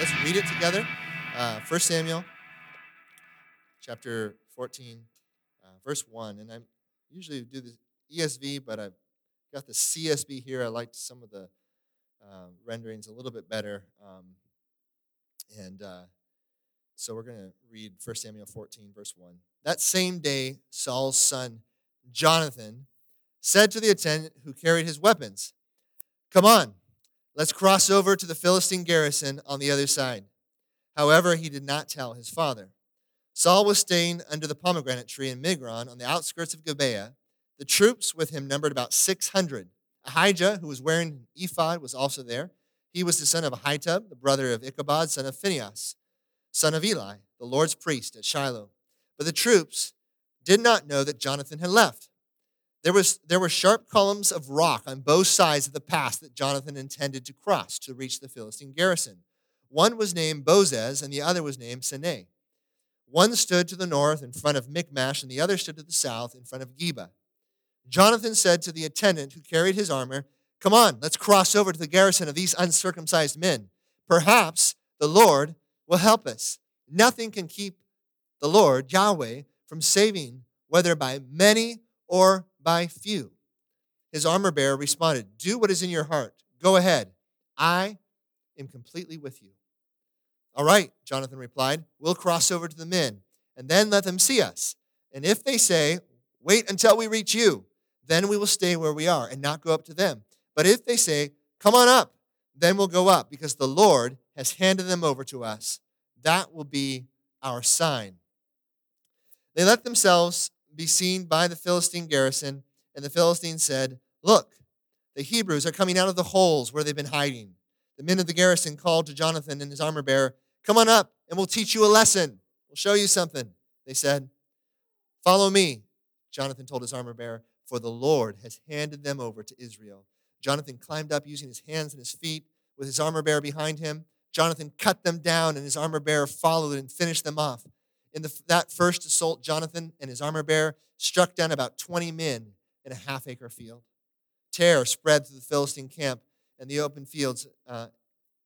let's read it together. Uh, 1 Samuel chapter 14, uh, verse 1. And I usually do the ESV, but I've got the CSB here. I liked some of the uh, renderings a little bit better. Um, and uh, so we're going to read 1 Samuel 14, verse 1. That same day, Saul's son Jonathan said to the attendant who carried his weapons, Come on, let's cross over to the Philistine garrison on the other side. However, he did not tell his father. Saul was staying under the pomegranate tree in Migron on the outskirts of Gibeah. The troops with him numbered about 600. Ahijah, who was wearing an ephod, was also there. He was the son of Ahitub, the brother of Ichabod, son of Phinehas, son of Eli, the Lord's priest at Shiloh. But the troops did not know that Jonathan had left. There, was, there were sharp columns of rock on both sides of the pass that Jonathan intended to cross to reach the Philistine garrison. One was named Bozez, and the other was named Seneh. One stood to the north in front of Michmash, and the other stood to the south in front of Geba. Jonathan said to the attendant who carried his armor, Come on, let's cross over to the garrison of these uncircumcised men. Perhaps the Lord will help us. Nothing can keep the Lord, Yahweh, from saving, whether by many or by few. His armor bearer responded, Do what is in your heart. Go ahead. I am completely with you. All right, Jonathan replied, We'll cross over to the men, and then let them see us. And if they say, Wait until we reach you, then we will stay where we are and not go up to them. But if they say, Come on up, then we'll go up, because the Lord has handed them over to us. That will be our sign. They let themselves be seen by the Philistine garrison, and the Philistines said, Look, the Hebrews are coming out of the holes where they've been hiding. The men of the garrison called to Jonathan and his armor bearer, Come on up, and we'll teach you a lesson. We'll show you something. They said, Follow me, Jonathan told his armor bearer, for the Lord has handed them over to Israel. Jonathan climbed up using his hands and his feet with his armor bearer behind him. Jonathan cut them down, and his armor bearer followed and finished them off. In the, that first assault, Jonathan and his armor bearer struck down about 20 men in a half acre field. Terror spread through the Philistine camp and the open fields, uh,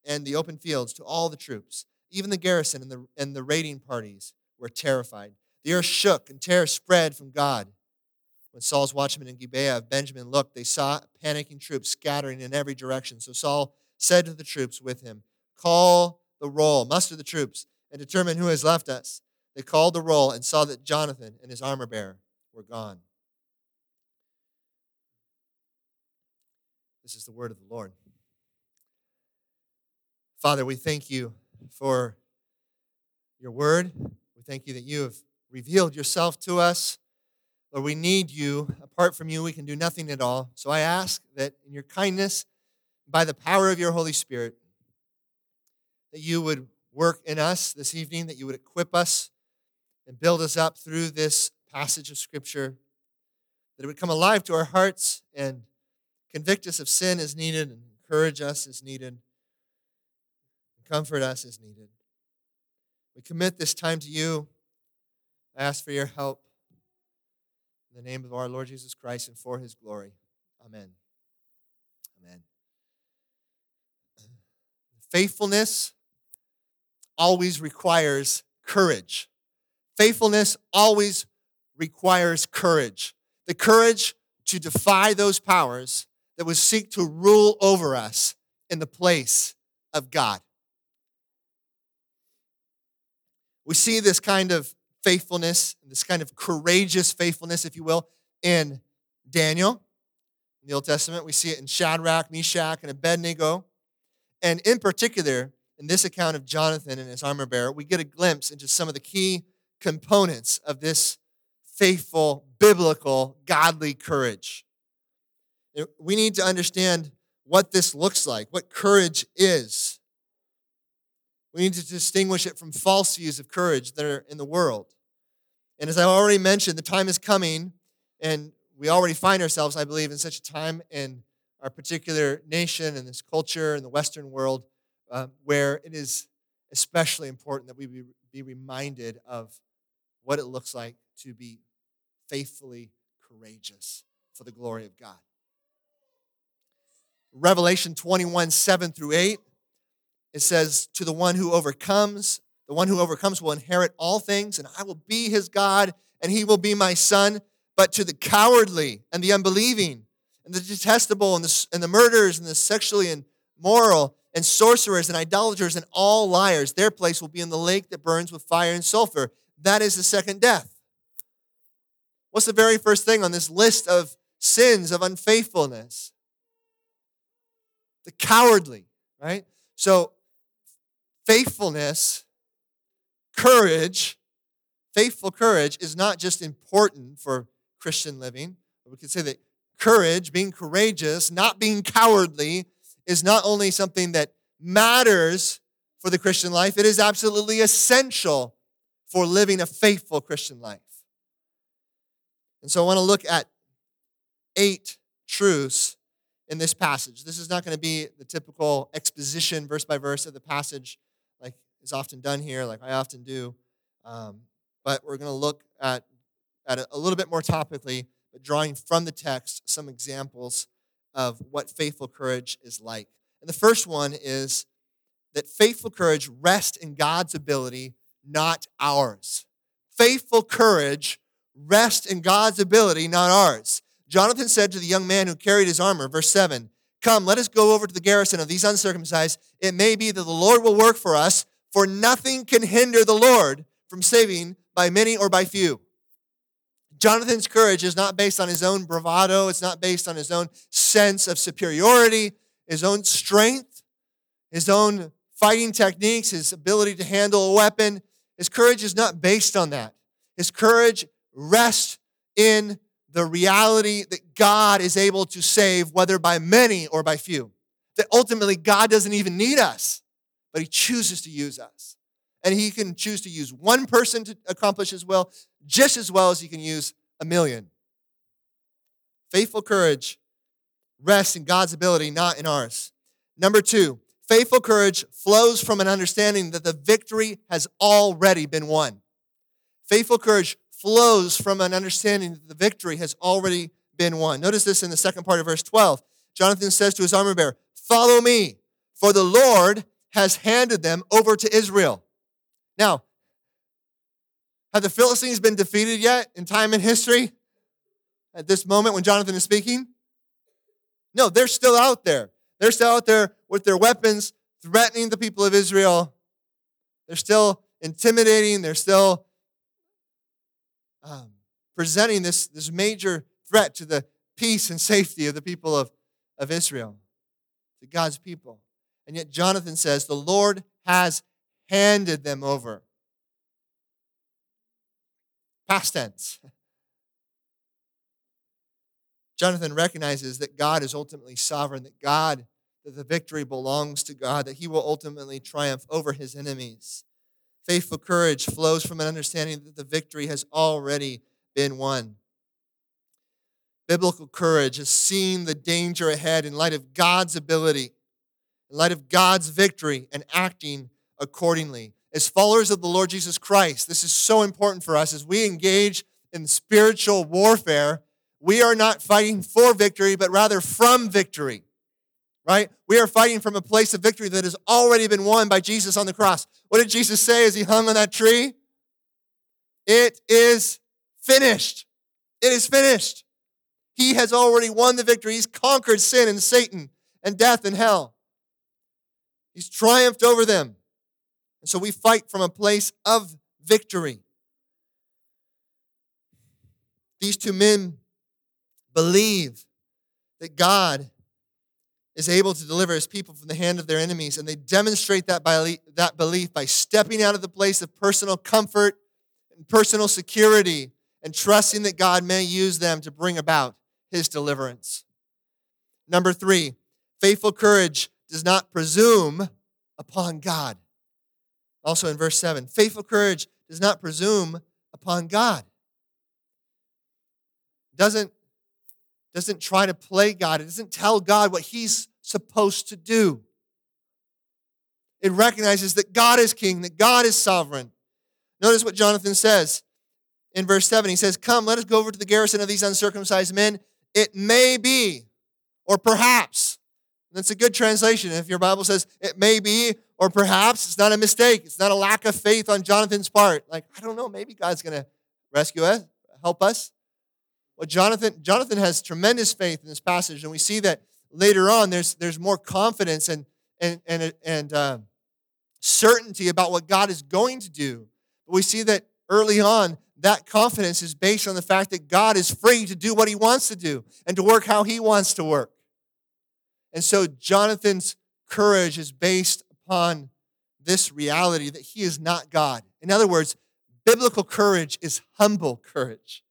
and the open fields to all the troops. Even the garrison and the, and the raiding parties were terrified. The earth shook and terror spread from God. When Saul's watchmen in Gibeah of Benjamin looked, they saw panicking troops scattering in every direction. So Saul said to the troops with him, Call the roll, muster the troops, and determine who has left us. They called the roll and saw that Jonathan and his armor bearer were gone. This is the word of the Lord. Father, we thank you for your word. We thank you that you have revealed yourself to us. Lord, we need you. Apart from you, we can do nothing at all. So I ask that in your kindness, by the power of your Holy Spirit, that you would work in us this evening, that you would equip us and build us up through this passage of Scripture, that it would come alive to our hearts and convict us of sin as needed, and encourage us as needed, and comfort us as needed. We commit this time to you. I ask for your help. In the name of our Lord Jesus Christ and for his glory. Amen. Amen. Faithfulness always requires courage. Faithfulness always requires courage. The courage to defy those powers that would seek to rule over us in the place of God. We see this kind of faithfulness, this kind of courageous faithfulness, if you will, in Daniel. In the Old Testament, we see it in Shadrach, Meshach, and Abednego. And in particular, in this account of Jonathan and his armor bearer, we get a glimpse into some of the key components of this faithful, biblical, godly courage. We need to understand what this looks like, what courage is. We need to distinguish it from false views of courage that are in the world. And as I already mentioned, the time is coming, and we already find ourselves, I believe, in such a time in our particular nation and this culture in the Western world uh, where it is especially important that we be, be reminded of what it looks like to be faithfully courageous for the glory of God. Revelation 21 7 through 8 it says, To the one who overcomes, the one who overcomes will inherit all things, and I will be his God, and he will be my son. But to the cowardly and the unbelieving, and the detestable, and the, and the murderers, and the sexually immoral, and sorcerers, and idolaters, and all liars, their place will be in the lake that burns with fire and sulfur. That is the second death. What's the very first thing on this list of sins of unfaithfulness? The cowardly, right? So, faithfulness, courage, faithful courage is not just important for Christian living. We could say that courage, being courageous, not being cowardly, is not only something that matters for the Christian life, it is absolutely essential for living a faithful Christian life. And so I want to look at eight truths in this passage. This is not going to be the typical exposition, verse by verse, of the passage, like is often done here, like I often do. Um, but we're going to look at, at it a little bit more topically, but drawing from the text some examples of what faithful courage is like. And the first one is that faithful courage rests in God's ability, not ours. Faithful courage rests in God's ability, not ours. Jonathan said to the young man who carried his armor, verse 7, Come, let us go over to the garrison of these uncircumcised. It may be that the Lord will work for us, for nothing can hinder the Lord from saving by many or by few. Jonathan's courage is not based on his own bravado, it's not based on his own sense of superiority, his own strength, his own fighting techniques, his ability to handle a weapon. His courage is not based on that. His courage rests in the reality that God is able to save, whether by many or by few. That ultimately, God doesn't even need us, but He chooses to use us. And He can choose to use one person to accomplish His will just as well as He can use a million. Faithful courage rests in God's ability, not in ours. Number two, faithful courage flows from an understanding that the victory has already been won. Faithful courage flows from an understanding that the victory has already been won. Notice this in the second part of verse 12. Jonathan says to his armor bearer, Follow me, for the Lord has handed them over to Israel. Now, have the Philistines been defeated yet in time and history at this moment when Jonathan is speaking? No, they're still out there. They're still out there with their weapons threatening the people of Israel. They're still intimidating. They're still um, presenting this, this major threat to the peace and safety of the people of, of Israel, to God's people. And yet Jonathan says, The Lord has handed them over. Past tense. Jonathan recognizes that God is ultimately sovereign, that God, that the victory belongs to God, that he will ultimately triumph over his enemies. Faithful courage flows from an understanding that the victory has already been won. Biblical courage is seeing the danger ahead in light of God's ability, in light of God's victory, and acting accordingly. As followers of the Lord Jesus Christ, this is so important for us as we engage in spiritual warfare. We are not fighting for victory, but rather from victory right? We are fighting from a place of victory that has already been won by Jesus on the cross. What did Jesus say as he hung on that tree? It is finished. It is finished. He has already won the victory. He's conquered sin and Satan and death and hell. He's triumphed over them. And so we fight from a place of victory. These two men believe that God is able to deliver his people from the hand of their enemies. And they demonstrate that, by, that belief by stepping out of the place of personal comfort and personal security and trusting that God may use them to bring about his deliverance. Number three, faithful courage does not presume upon God. Also in verse 7, faithful courage does not presume upon God. Doesn't doesn't try to play God. It doesn't tell God what he's supposed to do. It recognizes that God is king, that God is sovereign. Notice what Jonathan says in verse 7. He says, Come, let us go over to the garrison of these uncircumcised men. It may be, or perhaps. That's a good translation. If your Bible says it may be, or perhaps it's not a mistake. It's not a lack of faith on Jonathan's part. Like, I don't know, maybe God's going to rescue us, help us. Well, Jonathan, Jonathan has tremendous faith in this passage, and we see that later on there's, there's more confidence and, and, and, and uh, certainty about what God is going to do. But we see that early on, that confidence is based on the fact that God is free to do what he wants to do and to work how he wants to work. And so Jonathan's courage is based upon this reality that he is not God. In other words, biblical courage is humble courage.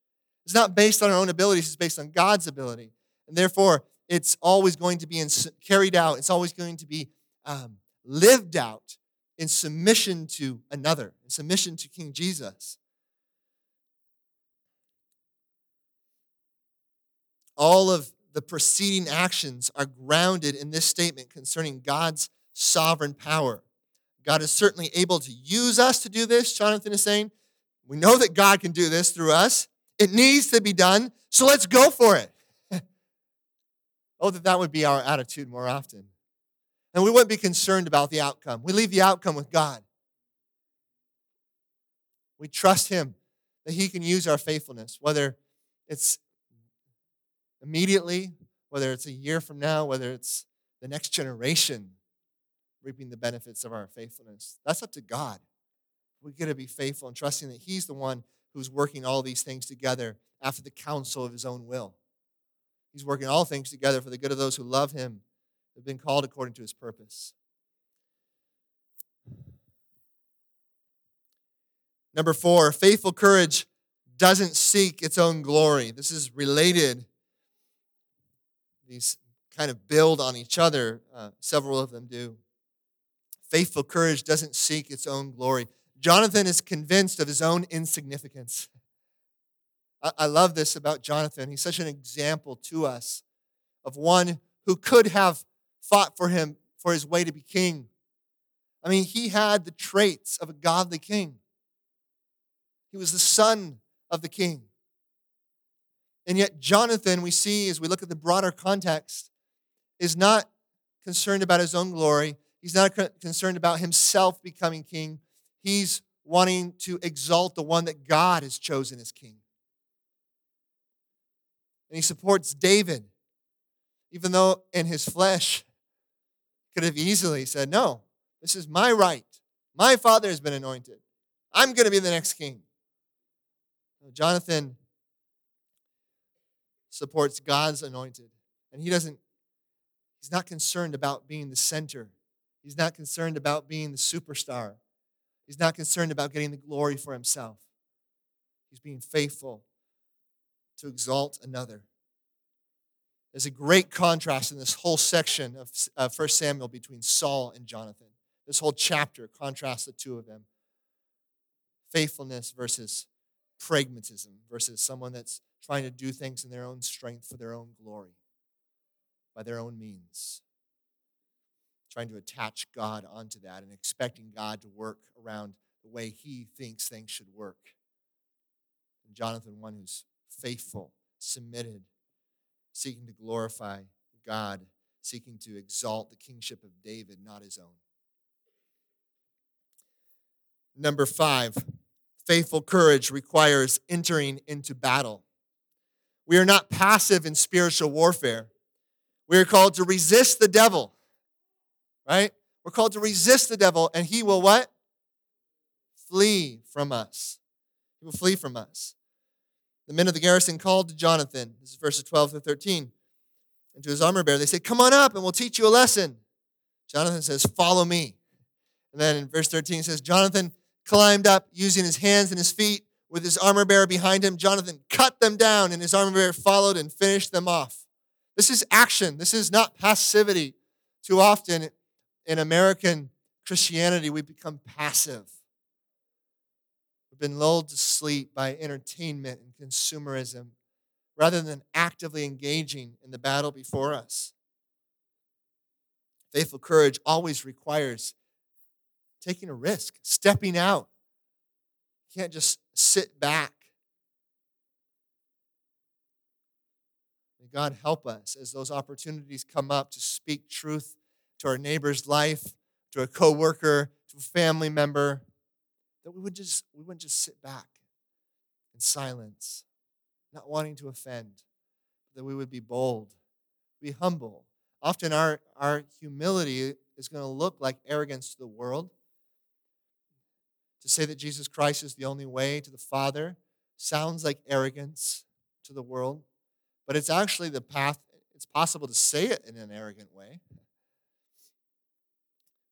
It's not based on our own abilities, it's based on God's ability. And therefore, it's always going to be in, carried out, it's always going to be um, lived out in submission to another, in submission to King Jesus. All of the preceding actions are grounded in this statement concerning God's sovereign power. God is certainly able to use us to do this, Jonathan is saying. We know that God can do this through us. It needs to be done, so let's go for it. oh, that that would be our attitude more often. And we wouldn't be concerned about the outcome. We leave the outcome with God. We trust Him that He can use our faithfulness, whether it's immediately, whether it's a year from now, whether it's the next generation reaping the benefits of our faithfulness. That's up to God. We got to be faithful and trusting that He's the one who's working all these things together after the counsel of His own will. He's working all things together for the good of those who love Him, who've been called according to His purpose. Number four, faithful courage doesn't seek its own glory. This is related these kind of build on each other. Uh, several of them do. Faithful courage doesn't seek its own glory. Jonathan is convinced of his own insignificance. I, love this about Jonathan. He's such an example to us of one who could have fought for him for his way to be king. I mean, he had the traits of a godly king. He was the son of the king. And yet, Jonathan, we see as we look at the broader context, is not concerned about his own glory. He's not concerned about himself becoming king. He's wanting to exalt the one that God has chosen as king. And he supports David, even though in his flesh could have easily said, No, this is my right. My father has been anointed. I'm going to be the next king. Jonathan supports God's anointed. And he doesn't, he's not concerned about being the center. He's not concerned about being the superstar. He's not concerned about getting the glory for himself. He's being faithful to exalt another. There's a great contrast in this whole section of uh, 1 Samuel between Saul and Jonathan. This whole chapter contrasts the two of them faithfulness versus pragmatism versus someone that's trying to do things in their own strength for their own glory, by their own means. Trying to attach God onto that and expecting God to work around the way he thinks things should work. And Jonathan, one who's faithful, submitted, seeking to glorify God, seeking to exalt the kingship of David, not his own. Number five, faithful courage requires entering into battle. We are not passive in spiritual warfare. We are called to resist the devil, right? We're called to resist the devil, and he will what? Flee from us. He will flee from us. The men of the garrison called to Jonathan. This is verses 12 through 13. And to his armor bearer, they said, Come on up and we'll teach you a lesson. Jonathan says, Follow me. And then in verse 13, it says, Jonathan climbed up using his hands and his feet with his armor bearer behind him. Jonathan cut them down, and his armor bearer followed and finished them off. This is action. This is not passivity. Too often in American Christianity, we become passive. We've been lulled to sleep by entertainment and consumerism rather than actively engaging in the battle before us. Faithful courage always requires taking a risk, stepping out. You can't just sit back. May God help us as those opportunities come up to speak truth to our neighbor's life, to a coworker, to a family member, that we would just we wouldn't just sit back in silence, not wanting to offend, that we would be bold, be humble. Often our, our humility is going to look like arrogance to the world. To say that Jesus Christ is the only way to the Father sounds like arrogance to the world, but it's actually the path. It's possible to say it in an arrogant way.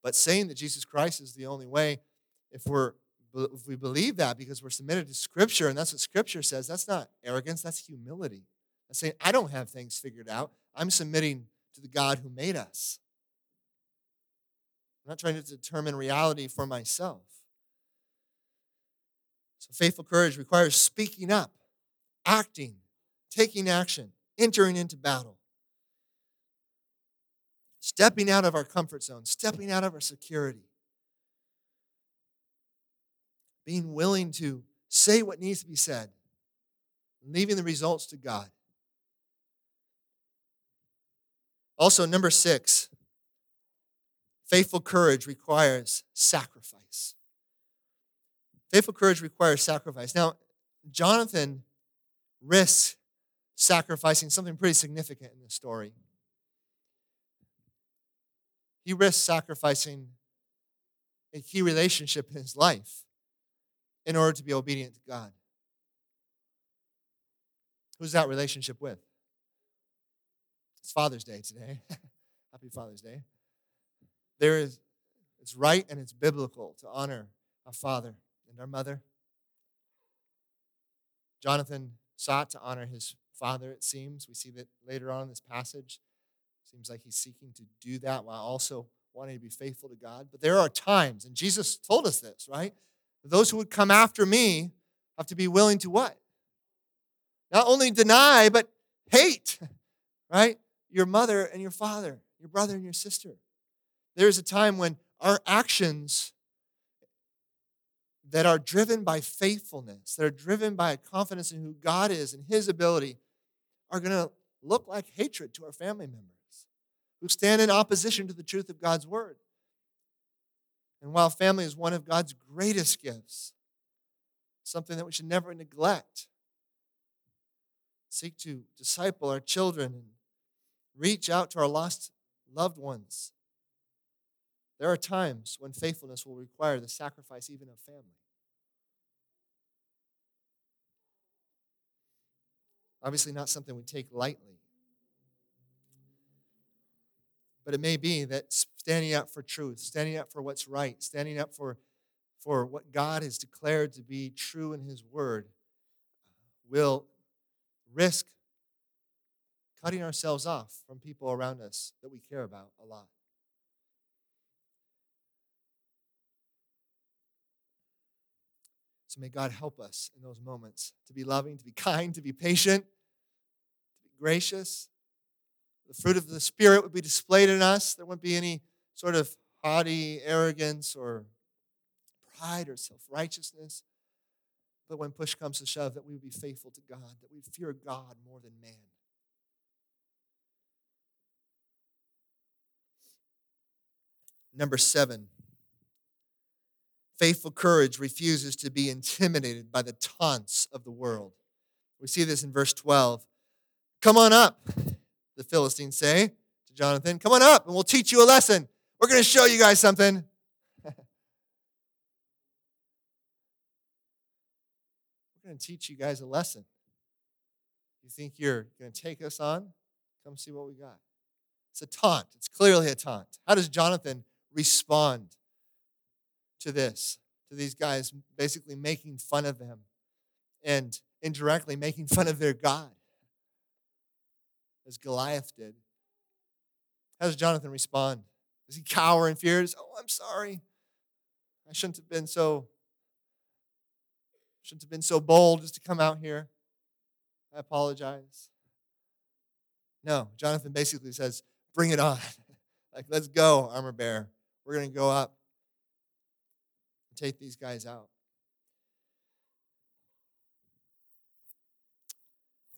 But saying that Jesus Christ is the only way, if we're if we believe that because we're submitted to Scripture and that's what Scripture says, that's not arrogance, that's humility. That's saying, I don't have things figured out. I'm submitting to the God who made us. I'm not trying to determine reality for myself. So, faithful courage requires speaking up, acting, taking action, entering into battle, stepping out of our comfort zone, stepping out of our security, being willing to say what needs to be said, leaving the results to God. Also, number six, faithful courage requires sacrifice. Faithful courage requires sacrifice. Now, Jonathan risks sacrificing something pretty significant in this story. He risks sacrificing a key relationship in his life in order to be obedient to God. Who's that relationship with? It's Father's Day today. Happy Father's Day. There is, it's right and it's biblical to honor our father and our mother. Jonathan sought to honor his father, it seems. We see that later on in this passage. Seems like he's seeking to do that while also wanting to be faithful to God. But there are times, and Jesus told us this, right? Those who would come after me have to be willing to what? Not only deny, but hate, right? Your mother and your father, your brother and your sister. There's a time when our actions that are driven by faithfulness, that are driven by a confidence in who God is and His ability, are going to look like hatred to our family members who stand in opposition to the truth of God's word. And while family is one of God's greatest gifts, something that we should never neglect, seek to disciple our children and reach out to our lost loved ones. There are times when faithfulness will require the sacrifice even of family. Obviously, not something we take lightly. But it may be that standing up for truth, standing up for what's right, standing up for, for what God has declared to be true in His Word will risk cutting ourselves off from people around us that we care about a lot. So may God help us in those moments to be loving, to be kind, to be patient, to be gracious, the fruit of the Spirit would be displayed in us. There wouldn't be any sort of haughty arrogance or pride or self righteousness. But when push comes to shove, that we would be faithful to God, that we fear God more than man. Number seven, faithful courage refuses to be intimidated by the taunts of the world. We see this in verse 12. Come on up the Philistines say to Jonathan, Come on up and we'll teach you a lesson. We're going to show you guys something. We're going to teach you guys a lesson. You think you're going to take us on? Come see what we got. It's a taunt. It's clearly a taunt. How does Jonathan respond to this? To these guys basically making fun of them and indirectly making fun of their God as Goliath did. How does Jonathan respond? Does he cower in fear? oh, I'm sorry. I shouldn't have been so shouldn't have been so bold just to come out here. I apologize. No, Jonathan basically says, bring it on. like, let's go, armor bearer. We're to go up and take these guys out.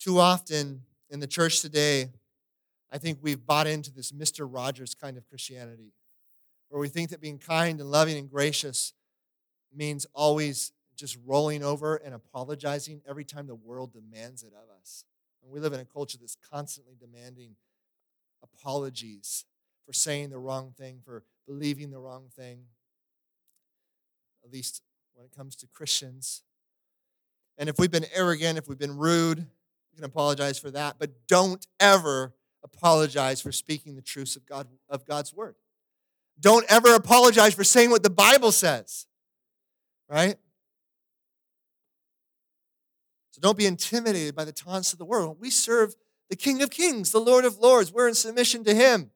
Too often, in the church today, I think we've bought into this Mr. Rogers kind of Christianity where we think that being kind and loving and gracious means always just rolling over and apologizing every time the world demands it of us. And we live in a culture that's constantly demanding apologies for saying the wrong thing, for believing the wrong thing, at least when it comes to Christians. And if we've been arrogant, if we've been rude, we can apologize for that, but don't ever apologize for speaking the truths of God of God's word. Don't ever apologize for saying what the Bible says. Right? So don't be intimidated by the taunts of the world. We serve the King of Kings, the Lord of Lords. We're in submission to Him.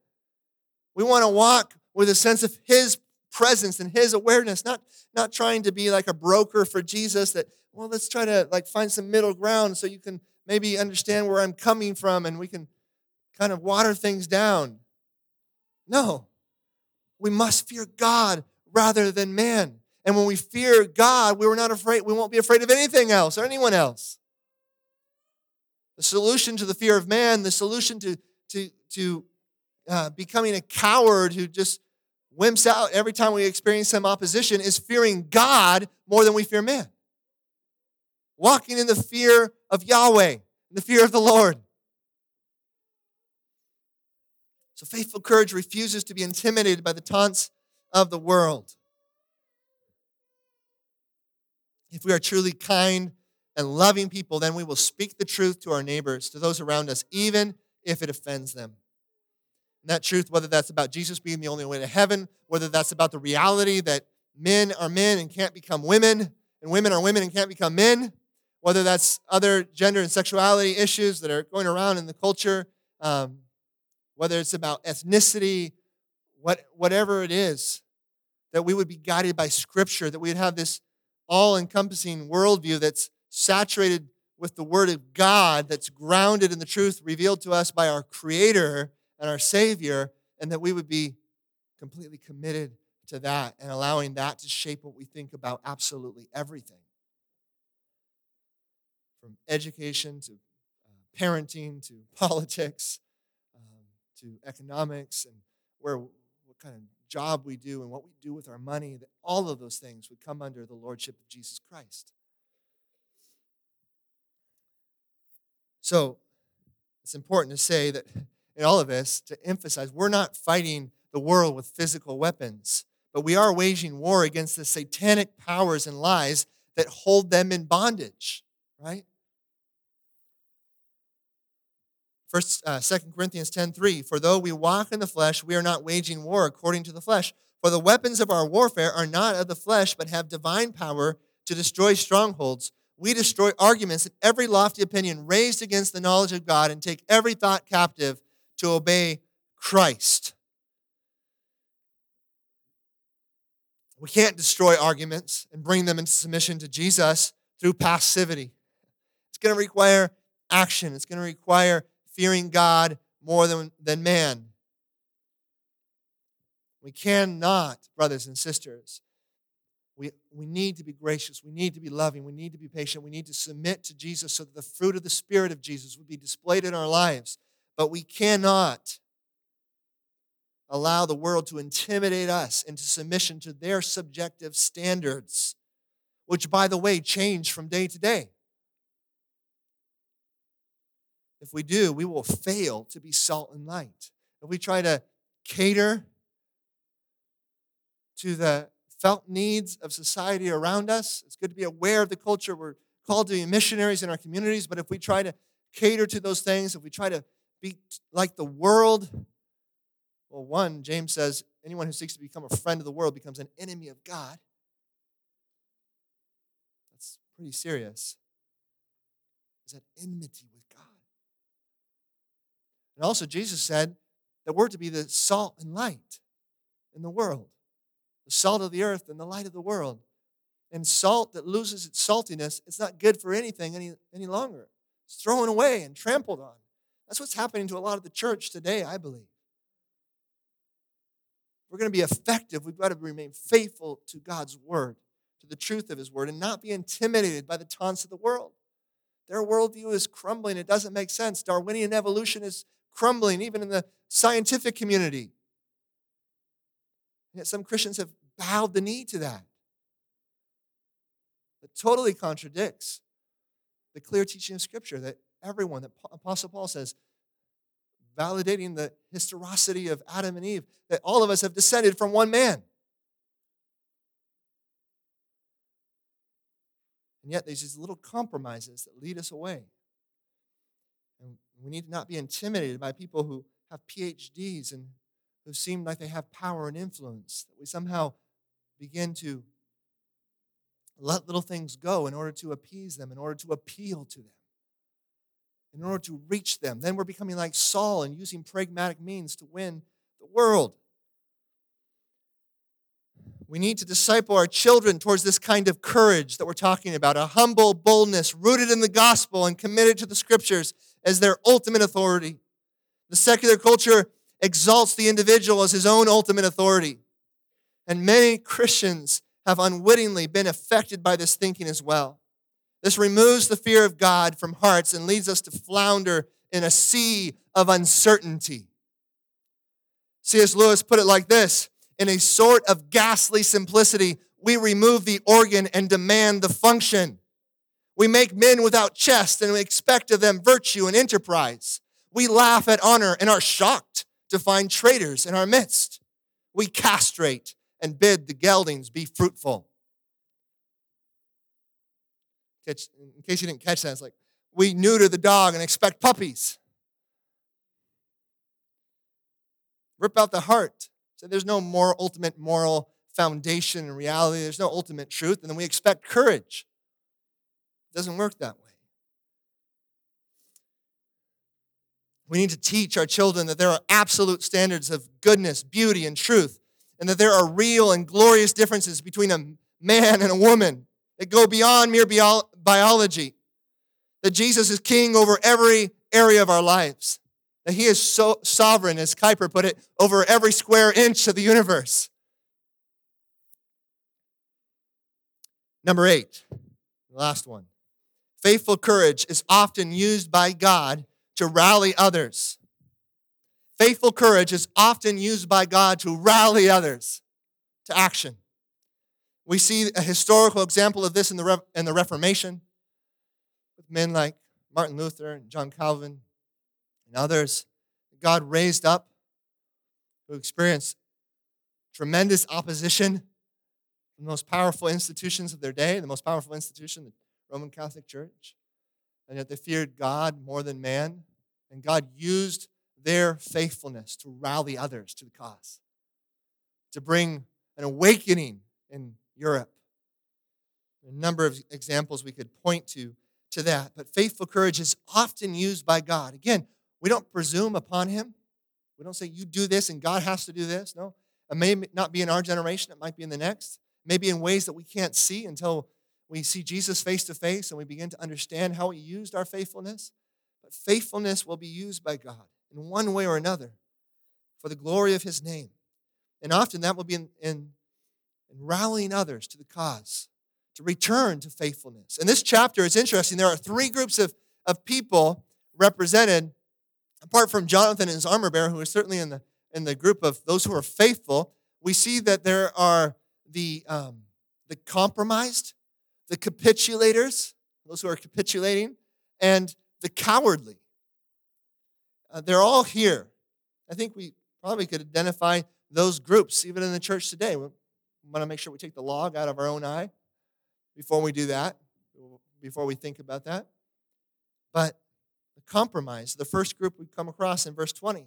We want to walk with a sense of His presence and His awareness, not, not trying to be like a broker for Jesus that, well, let's try to like find some middle ground so you can maybe understand where I'm coming from and we can kind of water things down. No. We must fear God rather than man. And when we fear God, we are not afraid, we won't be afraid of anything else or anyone else. The solution to the fear of man, the solution to, to, to uh, becoming a coward who just wimps out every time we experience some opposition is fearing God more than we fear man. Walking in the fear of Yahweh, in the fear of the Lord. So faithful courage refuses to be intimidated by the taunts of the world. If we are truly kind and loving people, then we will speak the truth to our neighbors, to those around us, even if it offends them. And that truth, whether that's about Jesus being the only way to heaven, whether that's about the reality that men are men and can't become women, and women are women and can't become men, whether that's other gender and sexuality issues that are going around in the culture, um, whether it's about ethnicity, what, whatever it is, that we would be guided by Scripture, that we'd have this all encompassing worldview that's saturated with the Word of God, that's grounded in the truth revealed to us by our Creator and our Savior, and that we would be completely committed to that and allowing that to shape what we think about absolutely everything from education to uh, parenting to politics um, to economics and where what kind of job we do and what we do with our money, that all of those things would come under the lordship of Jesus Christ. So it's important to say that in all of this, to emphasize, we're not fighting the world with physical weapons, but we are waging war against the satanic powers and lies that hold them in bondage, right? First, uh, 2 Corinthians 10.3, For though we walk in the flesh, we are not waging war according to the flesh. For the weapons of our warfare are not of the flesh, but have divine power to destroy strongholds. We destroy arguments and every lofty opinion raised against the knowledge of God and take every thought captive to obey Christ. We can't destroy arguments and bring them into submission to Jesus through passivity. It's going to require action, it's going to require fearing God more than, than man. We cannot, brothers and sisters, we, we need to be gracious. We need to be loving. We need to be patient. We need to submit to Jesus so that the fruit of the Spirit of Jesus would be displayed in our lives. But we cannot allow the world to intimidate us into submission to their subjective standards, which, by the way, change from day to day. If we do, we will fail to be salt and light. If we try to cater to the felt needs of society around us, it's good to be aware of the culture. We're called to be missionaries in our communities, but if we try to cater to those things, if we try to be like the world, well, one, James says, anyone who seeks to become a friend of the world becomes an enemy of God. That's pretty serious. Is that enmity and also, Jesus said that we're to be the salt and light in the world, the salt of the earth and the light of the world. And salt that loses its saltiness, it's not good for anything any, any longer. It's thrown away and trampled on. That's what's happening to a lot of the church today, I believe. If we're going to be effective, we've got to remain faithful to God's word, to the truth of his word, and not be intimidated by the taunts of the world. Their worldview is crumbling. It doesn't make sense. Darwinian evolution is crumbling, even in the scientific community. Yet some Christians have bowed the knee to that. It totally contradicts the clear teaching of Scripture that everyone, that Apostle Paul says, validating the historicity of Adam and Eve, that all of us have descended from one man. And yet there's these little compromises that lead us away. We need to not be intimidated by people who have PhDs and who seem like they have power and influence, that we somehow begin to let little things go in order to appease them, in order to appeal to them, in order to reach them. Then we're becoming like Saul and using pragmatic means to win the world. We need to disciple our children towards this kind of courage that we're talking about a humble boldness rooted in the gospel and committed to the scriptures as their ultimate authority. The secular culture exalts the individual as his own ultimate authority. And many Christians have unwittingly been affected by this thinking as well. This removes the fear of God from hearts and leads us to flounder in a sea of uncertainty. C.S. Lewis put it like this In a sort of ghastly simplicity, we remove the organ and demand the function. We make men without chest and we expect of them virtue and enterprise. We laugh at honor and are shocked to find traitors in our midst. We castrate and bid the geldings be fruitful. in case you didn't catch that, it's like we neuter the dog and expect puppies. Rip out the heart. So there's no more ultimate moral foundation and reality. There's no ultimate truth. And then we expect courage. It doesn't work that way. We need to teach our children that there are absolute standards of goodness, beauty, and truth and that there are real and glorious differences between a man and a woman that go beyond mere bio- biology. That Jesus is king over every area of our lives. That he is so sovereign, as Kuyper put it, over every square inch of the universe. Number eight, the last one. Faithful courage is often used by God to rally others Faithful courage is often used by God to rally others to action. We see a historical example of this in the, Re- in the Reformation with men like Martin Luther and John Calvin and others. God raised up who experienced tremendous opposition from the most powerful institutions of their day, the most powerful institution, the Roman Catholic Church. And yet they feared God more than man. And God used their faithfulness to rally others to the cause, to bring an awakening in Europe. A number of examples we could point to to that, but faithful courage is often used by God. Again, we don't presume upon Him. We don't say, you do this and God has to do this. No. It may not be in our generation, it might be in the next. Maybe in ways that we can't see until we see Jesus face to face and we begin to understand how He used our faithfulness. But faithfulness will be used by God in one way or another for the glory of his name. And often that will be in, in, in rallying others to the cause, to return to faithfulness. And this chapter is interesting. There are three groups of, of people represented, apart from Jonathan and his armor bearer, who is certainly in the, in the group of those who are faithful. We see that there are the, um, the compromised, the capitulators, those who are capitulating, and the cowardly. Uh, they're all here. I think we probably could identify those groups even in the church today. We want to make sure we take the log out of our own eye before we do that, before we think about that. But the compromise, the first group we come across in verse 20,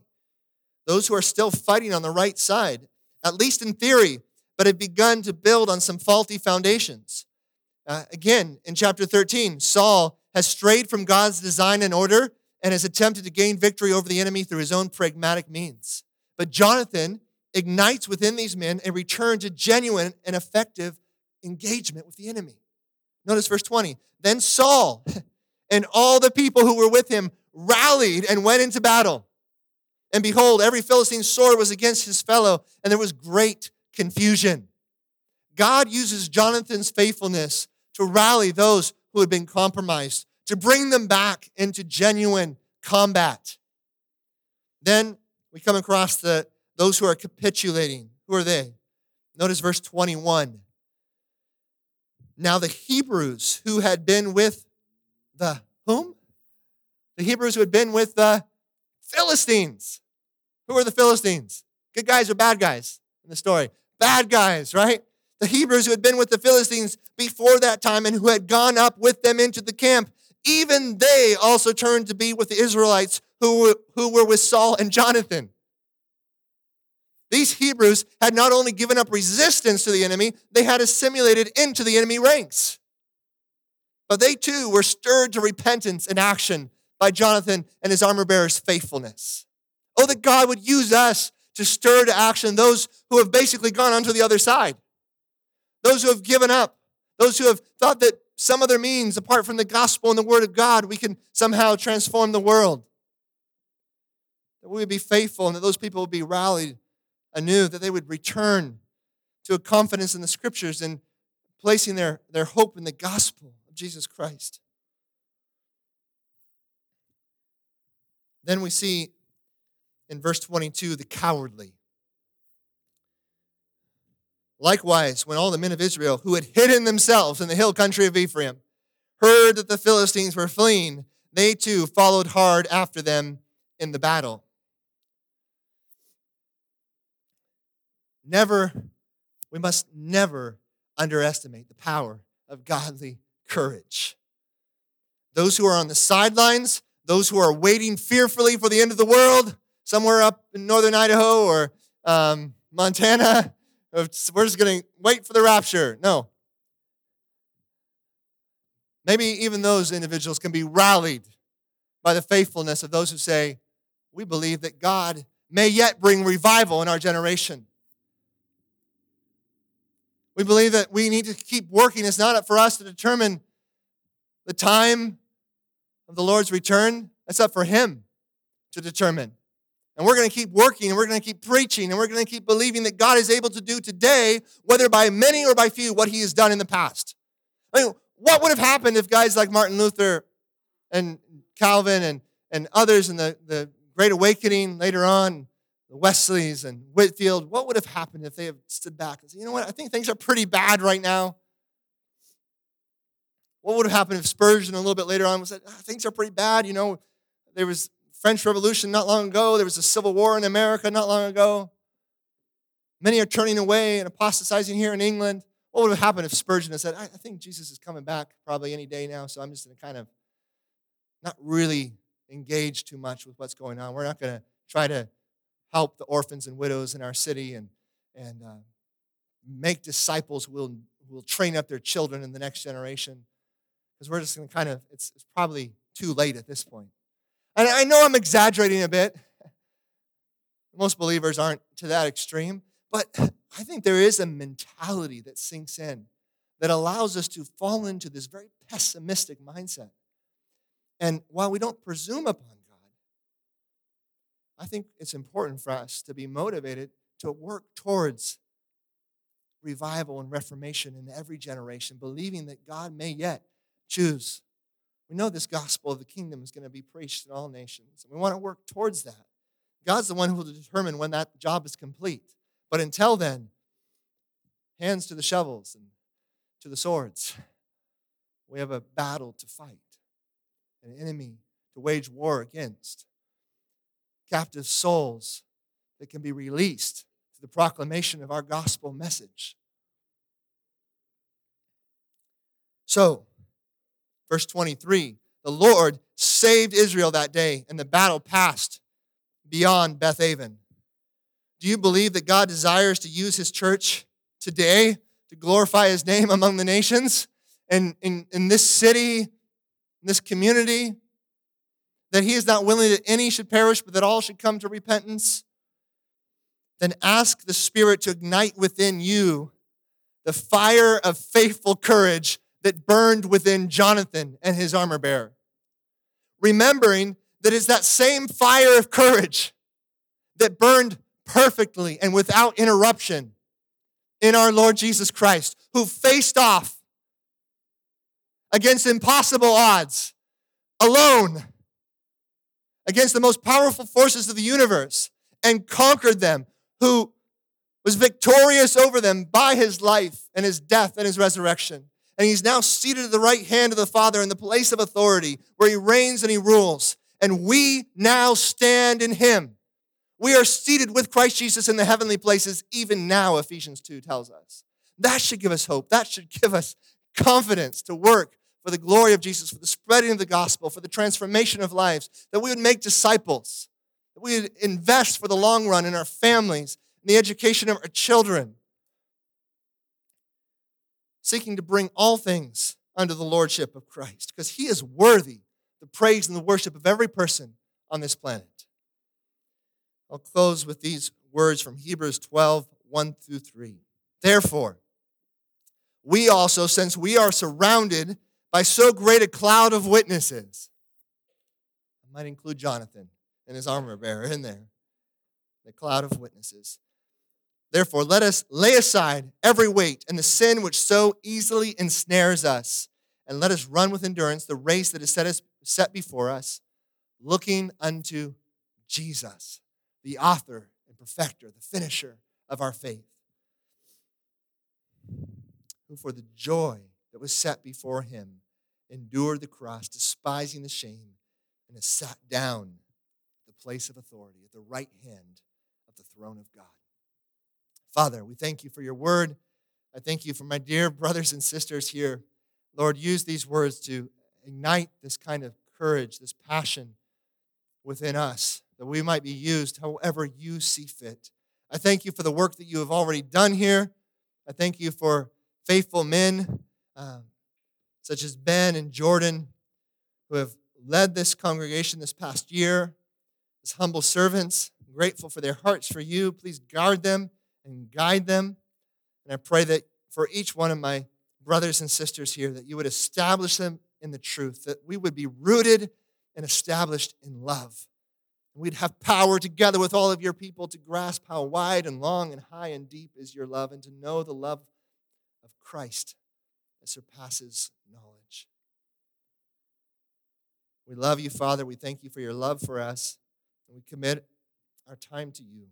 those who are still fighting on the right side, at least in theory, but have begun to build on some faulty foundations. Uh, again, in chapter 13, Saul has strayed from God's design and order and has attempted to gain victory over the enemy through his own pragmatic means. But Jonathan ignites within these men a return to genuine and effective engagement with the enemy. Notice verse 20. Then Saul and all the people who were with him rallied and went into battle. And behold, every Philistine sword was against his fellow, and there was great confusion. God uses Jonathan's faithfulness to rally those who had been compromised, to bring them back into genuine combat. Then we come across the, those who are capitulating. Who are they? Notice verse 21. Now the Hebrews who had been with the whom? The Hebrews who had been with the Philistines. Who are the Philistines? Good guys or bad guys in the story? Bad guys, right? The Hebrews who had been with the Philistines before that time and who had gone up with them into the camp, even they also turned to be with the Israelites who were, who were with Saul and Jonathan. These Hebrews had not only given up resistance to the enemy, they had assimilated into the enemy ranks. But they too were stirred to repentance and action by Jonathan and his armor bearer's faithfulness. Oh, that God would use us to stir to action those who have basically gone onto the other side, those who have given up, those who have thought that some other means apart from the gospel and the word of God, we can somehow transform the world. That we would be faithful and that those people would be rallied anew, that they would return to a confidence in the scriptures and placing their, their hope in the gospel of Jesus Christ. Then we see in verse 22 the cowardly. Likewise, when all the men of Israel who had hidden themselves in the hill country of Ephraim heard that the Philistines were fleeing, they too followed hard after them in the battle. Never, we must never underestimate the power of godly courage. Those who are on the sidelines, those who are waiting fearfully for the end of the world, somewhere up in northern Idaho or um, Montana, we're just going to wait for the rapture. No. Maybe even those individuals can be rallied by the faithfulness of those who say, We believe that God may yet bring revival in our generation. We believe that we need to keep working. It's not up for us to determine the time of the Lord's return. It's up for Him to determine. And we're going to keep working and we're going to keep preaching and we're going to keep believing that God is able to do today, whether by many or by few, what He has done in the past. I mean, what would have happened if guys like Martin Luther and Calvin and, and others in the, the Great Awakening later on the Wesleys and Whitefield, what would have happened if they had stood back and said, you know what, I think things are pretty bad right now? What would have happened if Spurgeon a little bit later on said, ah, things are pretty bad, you know, there was French Revolution not long ago, there was a civil war in America not long ago. Many are turning away and apostatizing here in England. What would have happened if Spurgeon had said, I think Jesus is coming back probably any day now, so I'm just going to kind of not really engage too much with what's going on. We're not going to try to help the orphans and widows in our city and, and uh, make disciples who will, who will train up their children in the next generation. Because we're just going to kind of, it's, it's probably too late at this point. And I know I'm exaggerating a bit. Most believers aren't to that extreme, but I think there is a mentality that sinks in that allows us to fall into this very pessimistic mindset. And while we don't presume upon God, I think it's important for us to be motivated to work towards revival and reformation in every generation, believing that God may yet choose. We know this gospel of the kingdom is going to be preached in all nations, and we want to work towards that. God's the one who will determine when that job is complete. But until then, hands to the shovels and to the swords. We have a battle to fight, an enemy to wage war against captive souls that can be released to the proclamation of our gospel message. So, verse 23 the Lord saved Israel that day, and the battle passed beyond Beth Aven. Do you believe that God desires to use his church today to glorify his name among the nations? And in, in this city, in this community, that he is not willing that any should perish, but that all should come to repentance, then ask the Spirit to ignite within you the fire of faithful courage that burned within Jonathan and his armor bearer. Remembering that it's that same fire of courage that burned perfectly and without interruption in our Lord Jesus Christ, who faced off against impossible odds alone against the most powerful forces of the universe and conquered them, who was victorious over them by his life and his death and his resurrection. And he's now seated at the right hand of the Father in the place of authority where he reigns and he rules. And we now stand in him. We are seated with Christ Jesus in the heavenly places, even now, Ephesians 2 tells us. That should give us hope. That should give us confidence to work for the glory of Jesus, for the spreading of the gospel, for the transformation of lives, that we would make disciples, that we would invest for the long run in our families, in the education of our children, seeking to bring all things under the lordship of Christ, because he is worthy the praise and the worship of every person on this planet. I'll close with these words from Hebrews 12, 1 through 3. Therefore, we also, since we are surrounded by so great a cloud of witnesses, I might include Jonathan and his armor bearer in there, the cloud of witnesses. Therefore, let us lay aside every weight and the sin which so easily ensnares us, and let us run with endurance the race that is set, us, set before us, looking unto Jesus, the author and perfecter, the finisher of our faith, who for the joy that was set before him endured the cross, despising the shame, and has sat down at the place of authority at the right hand of the throne of God. Father, we thank you for your word. I thank you for my dear brothers and sisters here. Lord, use these words to ignite this kind of courage, this passion within us, that we might be used however you see fit. I thank you for the work that you have already done here. I thank you for faithful men um, such as Ben and Jordan, who have led this congregation this past year, as humble servants. I'm grateful for their hearts for you. Please guard them and guide them. And I pray that for each one of my brothers and sisters here, that you would establish them in the truth, that we would be rooted and established in love. We'd have power together with all of your people to grasp how wide and long and high and deep is your love and to know the love of Christ that surpasses knowledge. We love you, Father. We thank you for your love for us. And we commit our time to you.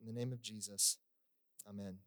In the name of Jesus. Amen.